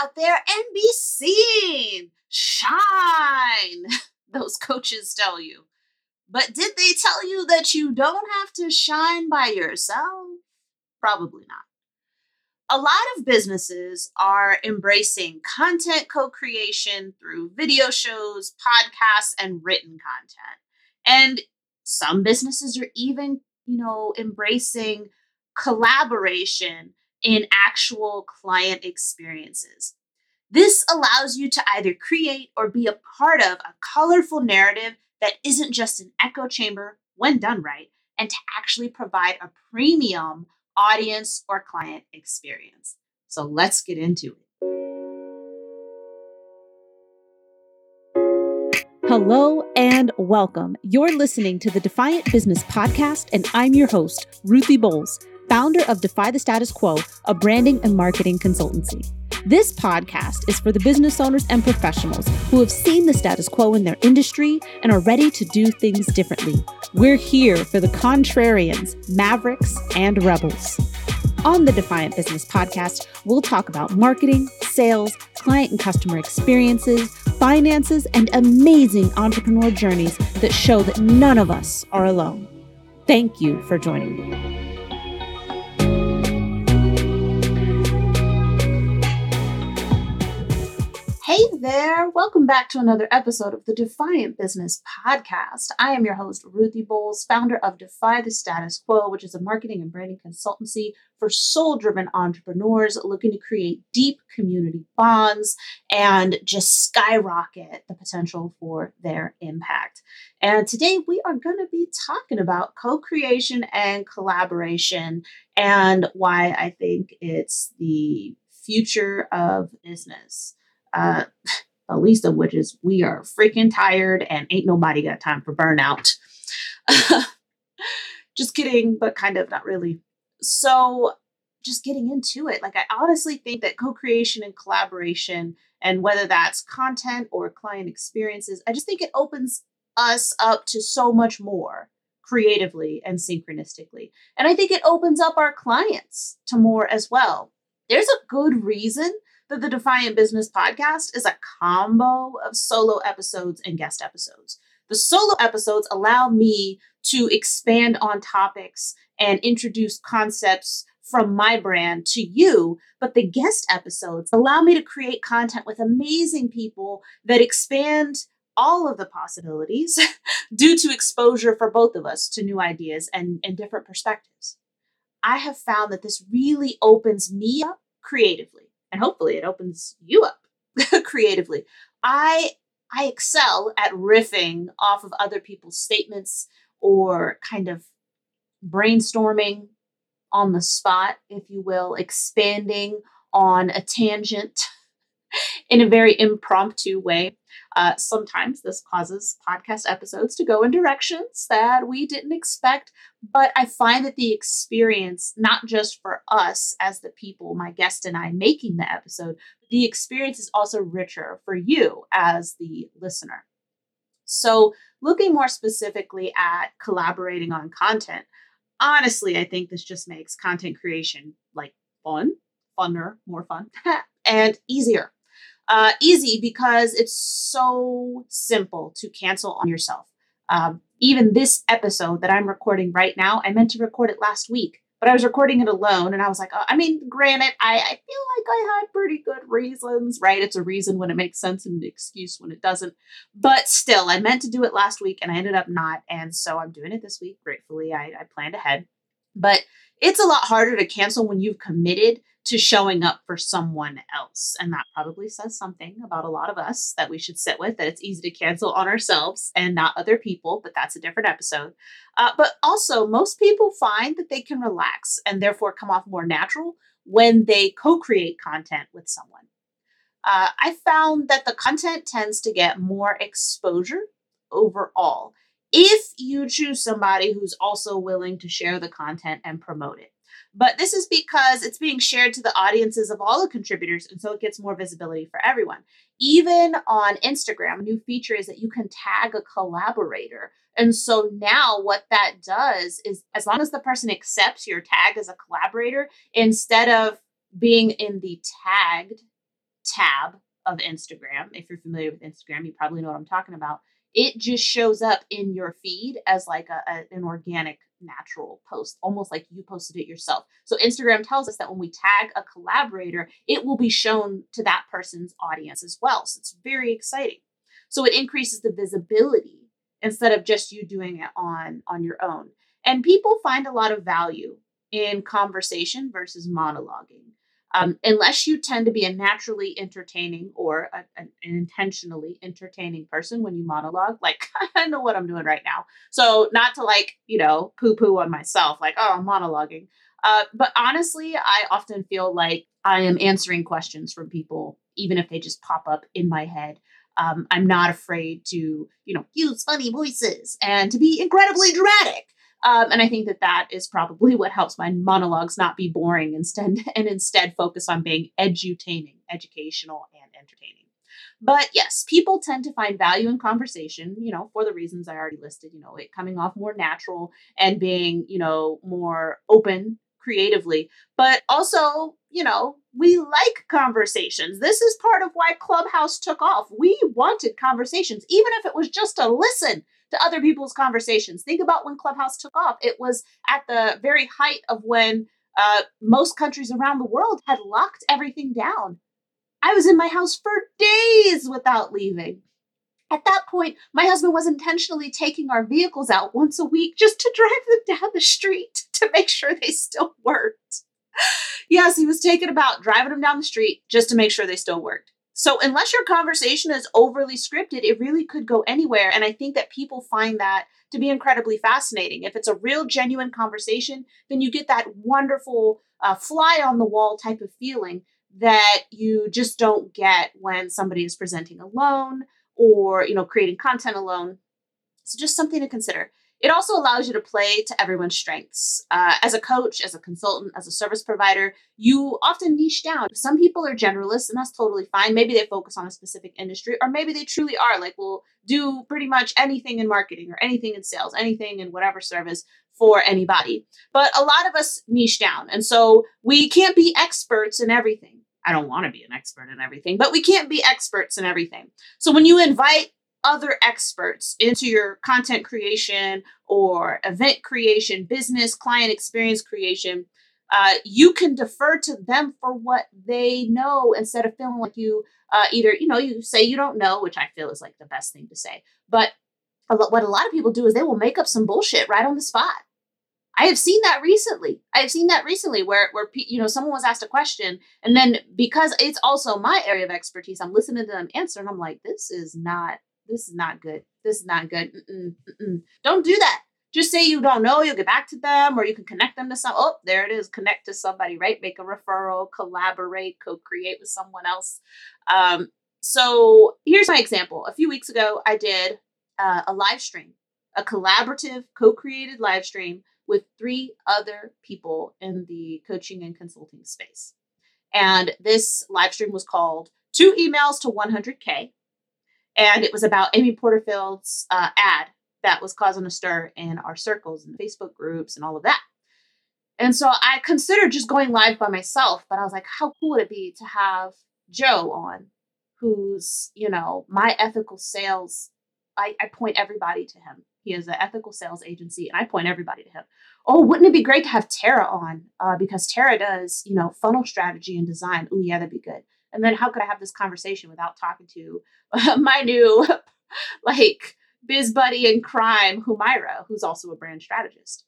out there and be seen. Shine, those coaches tell you. But did they tell you that you don't have to shine by yourself? Probably not. A lot of businesses are embracing content co creation through video shows, podcasts, and written content. And some businesses are even, you know, embracing collaboration in actual client experiences. This allows you to either create or be a part of a colorful narrative that isn't just an echo chamber when done right, and to actually provide a premium audience or client experience. So let's get into it. Hello and welcome. You're listening to the Defiant Business Podcast, and I'm your host, Ruthie Bowles, founder of Defy the Status Quo, a branding and marketing consultancy. This podcast is for the business owners and professionals who have seen the status quo in their industry and are ready to do things differently. We're here for the contrarians, mavericks, and rebels. On the Defiant Business Podcast, we'll talk about marketing, sales, client and customer experiences, finances, and amazing entrepreneur journeys that show that none of us are alone. Thank you for joining me. Hey there, welcome back to another episode of the Defiant Business Podcast. I am your host, Ruthie Bowles, founder of Defy the Status Quo, which is a marketing and branding consultancy for soul driven entrepreneurs looking to create deep community bonds and just skyrocket the potential for their impact. And today we are going to be talking about co creation and collaboration and why I think it's the future of business. Uh, the least of which is we are freaking tired and ain't nobody got time for burnout. just kidding, but kind of not really. So, just getting into it, like, I honestly think that co creation and collaboration, and whether that's content or client experiences, I just think it opens us up to so much more creatively and synchronistically. And I think it opens up our clients to more as well. There's a good reason that the Defiant Business podcast is a combo of solo episodes and guest episodes. The solo episodes allow me to expand on topics and introduce concepts from my brand to you, but the guest episodes allow me to create content with amazing people that expand all of the possibilities due to exposure for both of us to new ideas and, and different perspectives. I have found that this really opens me up creatively and hopefully it opens you up creatively. I I excel at riffing off of other people's statements or kind of brainstorming on the spot, if you will, expanding on a tangent in a very impromptu way. Uh, sometimes this causes podcast episodes to go in directions that we didn't expect, but I find that the experience, not just for us as the people, my guest and I making the episode, the experience is also richer for you as the listener. So, looking more specifically at collaborating on content, honestly, I think this just makes content creation like fun, funner, more fun, and easier. Uh, easy because it's so simple to cancel on yourself. Um, even this episode that I'm recording right now, I meant to record it last week, but I was recording it alone and I was like, oh, I mean, granted, I, I feel like I had pretty good reasons, right? It's a reason when it makes sense and an excuse when it doesn't. But still, I meant to do it last week and I ended up not. And so I'm doing it this week. Gratefully, I, I planned ahead. But it's a lot harder to cancel when you've committed to showing up for someone else. And that probably says something about a lot of us that we should sit with, that it's easy to cancel on ourselves and not other people, but that's a different episode. Uh, but also, most people find that they can relax and therefore come off more natural when they co create content with someone. Uh, I found that the content tends to get more exposure overall if you choose somebody who's also willing to share the content and promote it. But this is because it's being shared to the audiences of all the contributors, and so it gets more visibility for everyone. Even on Instagram, a new feature is that you can tag a collaborator. And so now what that does is as long as the person accepts your tag as a collaborator, instead of being in the tagged tab of Instagram, if you're familiar with Instagram, you probably know what I'm talking about. It just shows up in your feed as like a, a, an organic, natural post, almost like you posted it yourself. So Instagram tells us that when we tag a collaborator, it will be shown to that person's audience as well. So it's very exciting. So it increases the visibility instead of just you doing it on on your own. And people find a lot of value in conversation versus monologuing. Um, unless you tend to be a naturally entertaining or a, an intentionally entertaining person when you monologue, like I know what I'm doing right now. So not to like, you know, poo poo on myself, like, oh, I'm monologuing. Uh, but honestly, I often feel like I am answering questions from people, even if they just pop up in my head. Um, I'm not afraid to, you know, use funny voices and to be incredibly dramatic. Um, and I think that that is probably what helps my monologues not be boring instead and instead focus on being edutaining, educational, and entertaining. But yes, people tend to find value in conversation, you know, for the reasons I already listed, you know, it coming off more natural and being, you know, more open creatively. But also, you know, we like conversations. This is part of why Clubhouse took off. We wanted conversations, even if it was just to listen to other people's conversations. Think about when Clubhouse took off. It was at the very height of when uh, most countries around the world had locked everything down. I was in my house for days without leaving. At that point, my husband was intentionally taking our vehicles out once a week just to drive them down the street to make sure they still worked. yes, he was taking about driving them down the street just to make sure they still worked. So, unless your conversation is overly scripted, it really could go anywhere. And I think that people find that to be incredibly fascinating. If it's a real, genuine conversation, then you get that wonderful uh, fly on the wall type of feeling that you just don't get when somebody is presenting alone or you know creating content alone so just something to consider it also allows you to play to everyone's strengths. Uh, as a coach, as a consultant, as a service provider, you often niche down. Some people are generalists, and that's totally fine. Maybe they focus on a specific industry, or maybe they truly are like, we'll do pretty much anything in marketing or anything in sales, anything in whatever service for anybody. But a lot of us niche down. And so we can't be experts in everything. I don't want to be an expert in everything, but we can't be experts in everything. So when you invite other experts into your content creation or event creation, business, client experience creation, uh, you can defer to them for what they know instead of feeling like you uh, either, you know, you say you don't know, which I feel is like the best thing to say. But a lo- what a lot of people do is they will make up some bullshit right on the spot. I have seen that recently. I have seen that recently where where you know someone was asked a question and then because it's also my area of expertise, I'm listening to them answer and I'm like, this is not this is not good. This is not good. Mm-mm, mm-mm. Don't do that. Just say you don't know. You'll get back to them, or you can connect them to some. Oh, there it is. Connect to somebody, right? Make a referral, collaborate, co-create with someone else. Um, so here's my example. A few weeks ago, I did uh, a live stream, a collaborative, co-created live stream with three other people in the coaching and consulting space. And this live stream was called Two Emails to 100K and it was about Amy Porterfield's uh, ad that was causing a stir in our circles and Facebook groups and all of that. And so I considered just going live by myself, but I was like, how cool would it be to have Joe on, who's, you know, my ethical sales. I, I point everybody to him. He has an ethical sales agency, and I point everybody to him. Oh, wouldn't it be great to have Tara on? Uh, because Tara does, you know, funnel strategy and design. Oh, yeah, that'd be good. And then how could I have this conversation without talking to my new like biz buddy in crime, Humaira, who's also a brand strategist?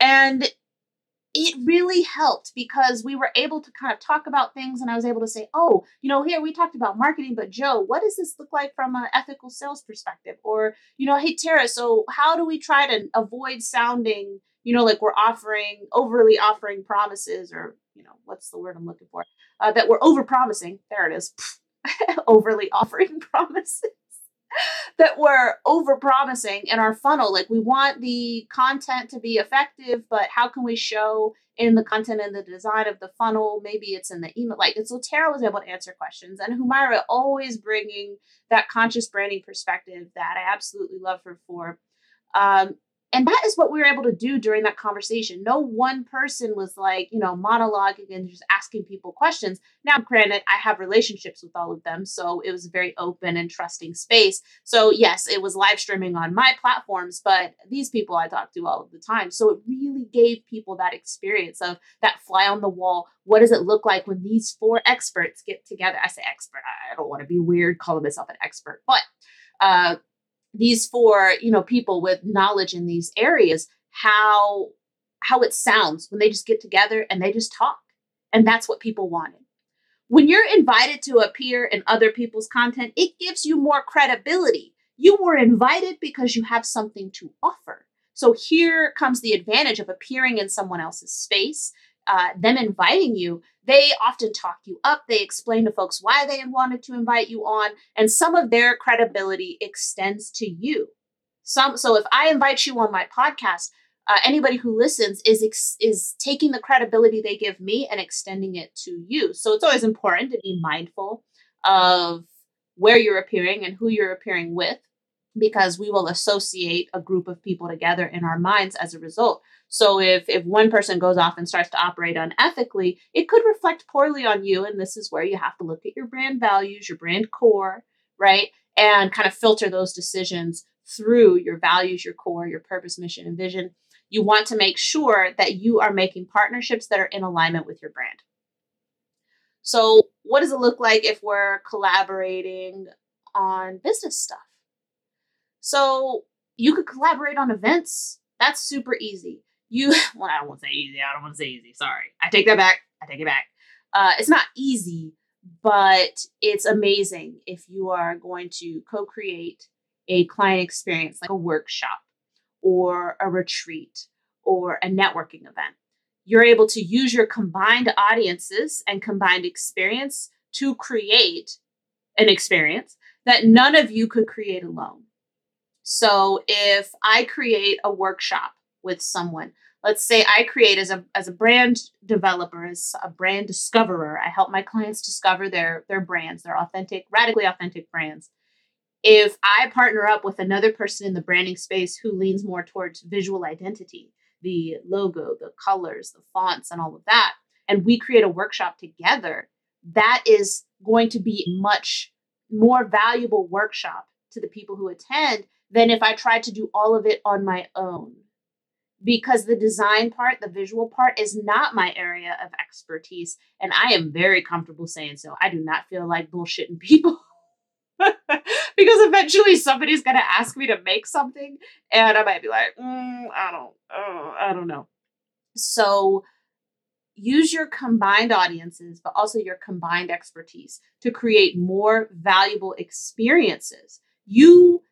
And it really helped because we were able to kind of talk about things and I was able to say, oh, you know, here we talked about marketing, but Joe, what does this look like from an ethical sales perspective? Or, you know, hey, Tara, so how do we try to avoid sounding, you know, like we're offering, overly offering promises or, what's the word I'm looking for? uh, that we're over promising. There it is. overly offering promises that we're over promising in our funnel. Like we want the content to be effective, but how can we show in the content and the design of the funnel? Maybe it's in the email. Like, and so Tara was able to answer questions, and Humaira always bringing that conscious branding perspective that I absolutely love her for. Um, and that is what we were able to do during that conversation. No one person was like, you know, monologuing and just asking people questions. Now, granted, I have relationships with all of them, so it was a very open and trusting space. So, yes, it was live streaming on my platforms, but these people I talk to all of the time. So, it really gave people that experience of that fly on the wall. What does it look like when these four experts get together? I say expert, I don't want to be weird calling myself an expert, but uh, these four you know people with knowledge in these areas how how it sounds when they just get together and they just talk. And that's what people wanted. When you're invited to appear in other people's content it gives you more credibility. You were invited because you have something to offer. So here comes the advantage of appearing in someone else's space uh, them inviting you, they often talk you up. They explain to folks why they wanted to invite you on, and some of their credibility extends to you. Some so if I invite you on my podcast, uh, anybody who listens is ex- is taking the credibility they give me and extending it to you. So it's always important to be mindful of where you're appearing and who you're appearing with because we will associate a group of people together in our minds as a result. So if if one person goes off and starts to operate unethically, it could reflect poorly on you and this is where you have to look at your brand values, your brand core, right? And kind of filter those decisions through your values, your core, your purpose, mission and vision. You want to make sure that you are making partnerships that are in alignment with your brand. So, what does it look like if we're collaborating on business stuff? So you could collaborate on events. That's super easy. You, well, I to say easy. I don't want to say easy. Sorry. I take that back. I take it back. Uh, it's not easy, but it's amazing if you are going to co create a client experience like a workshop or a retreat or a networking event. You're able to use your combined audiences and combined experience to create an experience that none of you could create alone. So if I create a workshop with someone, let's say I create as a as a brand developer, as a brand discoverer, I help my clients discover their their brands, their authentic, radically authentic brands. If I partner up with another person in the branding space who leans more towards visual identity, the logo, the colors, the fonts, and all of that, and we create a workshop together, that is going to be much more valuable workshop to the people who attend than if I tried to do all of it on my own. Because the design part, the visual part, is not my area of expertise. And I am very comfortable saying so. I do not feel like bullshitting people. because eventually somebody's going to ask me to make something and I might be like, mm, I don't, oh, I don't know. So use your combined audiences, but also your combined expertise to create more valuable experiences. You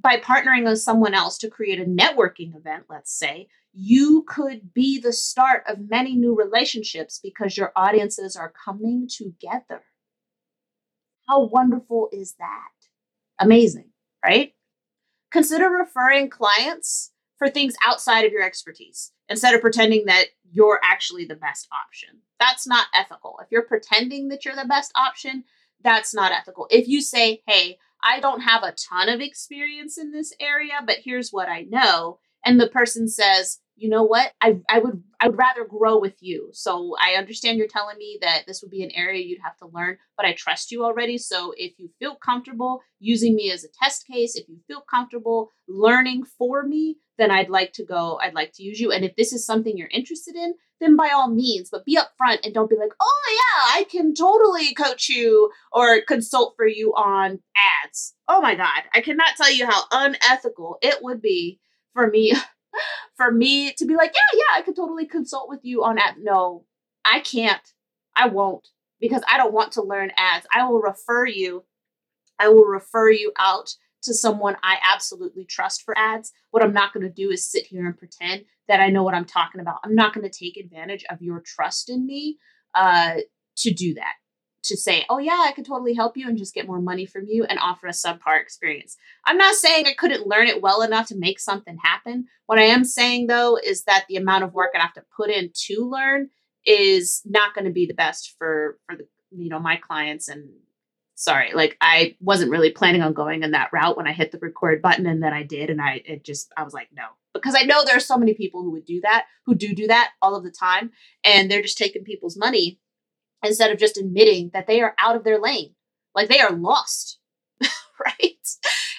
by partnering with someone else to create a networking event, let's say, you could be the start of many new relationships because your audiences are coming together. How wonderful is that? Amazing, right? Consider referring clients for things outside of your expertise instead of pretending that you're actually the best option. That's not ethical. If you're pretending that you're the best option, that's not ethical. If you say, hey, I don't have a ton of experience in this area, but here's what I know. And the person says, you know what? I, I would I would rather grow with you. So I understand you're telling me that this would be an area you'd have to learn, but I trust you already. So if you feel comfortable using me as a test case, if you feel comfortable learning for me, then I'd like to go, I'd like to use you. And if this is something you're interested in, then by all means, but be upfront and don't be like, oh yeah, I can totally coach you or consult for you on ads. Oh my God. I cannot tell you how unethical it would be for me for me to be like, yeah, yeah, I could totally consult with you on ads. No, I can't. I won't because I don't want to learn ads. I will refer you. I will refer you out to someone I absolutely trust for ads. What I'm not going to do is sit here and pretend that I know what I'm talking about. I'm not going to take advantage of your trust in me uh, to do that to say, oh, yeah, I could totally help you and just get more money from you and offer a subpar experience. I'm not saying I couldn't learn it well enough to make something happen. What I am saying, though, is that the amount of work I have to put in to learn is not going to be the best for for the you know my clients and sorry like i wasn't really planning on going in that route when i hit the record button and then i did and i it just i was like no because i know there are so many people who would do that who do do that all of the time and they're just taking people's money instead of just admitting that they are out of their lane like they are lost right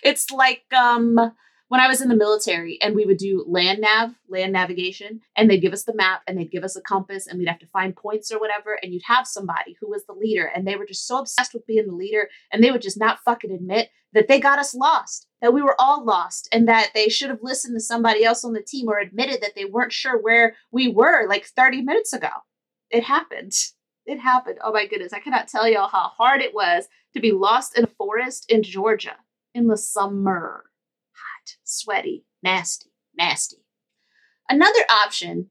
it's like um when I was in the military and we would do land nav, land navigation, and they'd give us the map and they'd give us a compass and we'd have to find points or whatever. And you'd have somebody who was the leader and they were just so obsessed with being the leader and they would just not fucking admit that they got us lost, that we were all lost, and that they should have listened to somebody else on the team or admitted that they weren't sure where we were like 30 minutes ago. It happened. It happened. Oh my goodness. I cannot tell y'all how hard it was to be lost in a forest in Georgia in the summer Hot, sweaty, nasty, nasty. Another option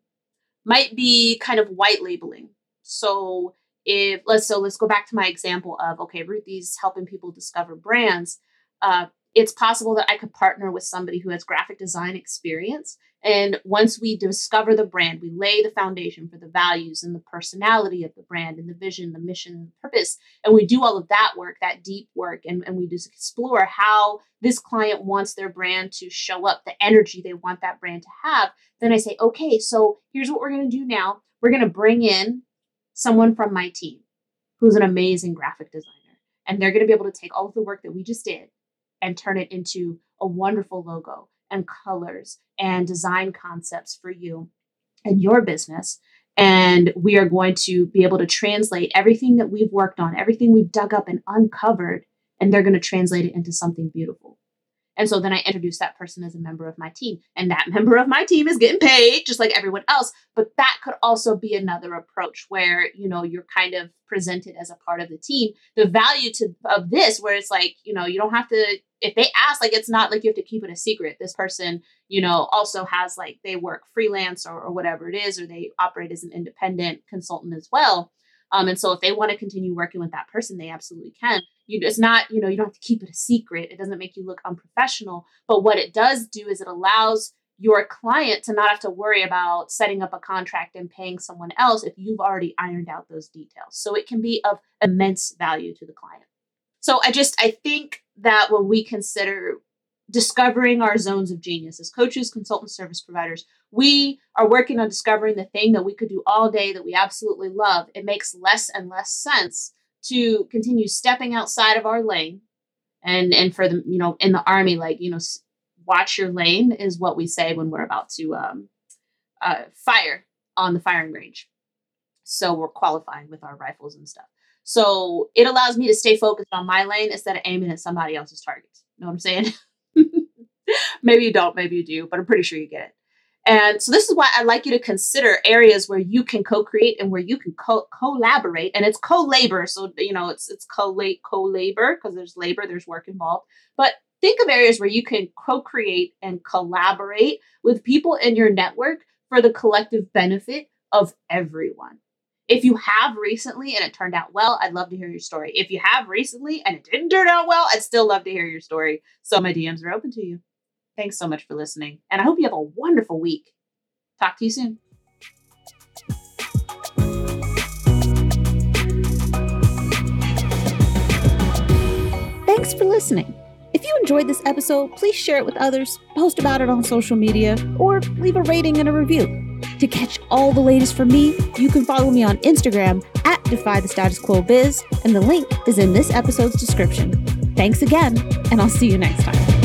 might be kind of white labeling. So if let's so let's go back to my example of okay, Ruthie's helping people discover brands. Uh, it's possible that I could partner with somebody who has graphic design experience and once we discover the brand, we lay the foundation for the values and the personality of the brand and the vision, the mission, and the purpose. And we do all of that work, that deep work, and, and we just explore how this client wants their brand to show up, the energy they want that brand to have. Then I say, okay, so here's what we're going to do now. We're going to bring in someone from my team who's an amazing graphic designer. And they're going to be able to take all of the work that we just did and turn it into a wonderful logo and colors and design concepts for you and your business. And we are going to be able to translate everything that we've worked on, everything we've dug up and uncovered, and they're going to translate it into something beautiful. And so then I introduce that person as a member of my team. And that member of my team is getting paid just like everyone else. But that could also be another approach where, you know, you're kind of presented as a part of the team. The value to of this, where it's like, you know, you don't have to if they ask, like it's not like you have to keep it a secret. This person, you know, also has like they work freelance or, or whatever it is, or they operate as an independent consultant as well. Um, and so if they want to continue working with that person, they absolutely can. You, it's not, you know, you don't have to keep it a secret. It doesn't make you look unprofessional. But what it does do is it allows your client to not have to worry about setting up a contract and paying someone else if you've already ironed out those details. So it can be of immense value to the client. So I just, I think that when we consider discovering our zones of genius as coaches, consultant service providers, we are working on discovering the thing that we could do all day that we absolutely love. It makes less and less sense to continue stepping outside of our lane. And and for the you know in the army, like you know, watch your lane is what we say when we're about to um, uh, fire on the firing range. So we're qualifying with our rifles and stuff. So it allows me to stay focused on my lane instead of aiming at somebody else's targets. You know what I'm saying? maybe you don't, maybe you do, but I'm pretty sure you get it. And so this is why I'd like you to consider areas where you can co-create and where you can co- collaborate. And it's co-labor, so you know it's it's co-late co-labor because there's labor, there's work involved. But think of areas where you can co-create and collaborate with people in your network for the collective benefit of everyone. If you have recently and it turned out well, I'd love to hear your story. If you have recently and it didn't turn out well, I'd still love to hear your story. So my DMs are open to you. Thanks so much for listening. And I hope you have a wonderful week. Talk to you soon. Thanks for listening. If you enjoyed this episode, please share it with others, post about it on social media, or leave a rating and a review. To catch all the latest from me, you can follow me on Instagram at Defy the Status Quo Biz, and the link is in this episode's description. Thanks again, and I'll see you next time.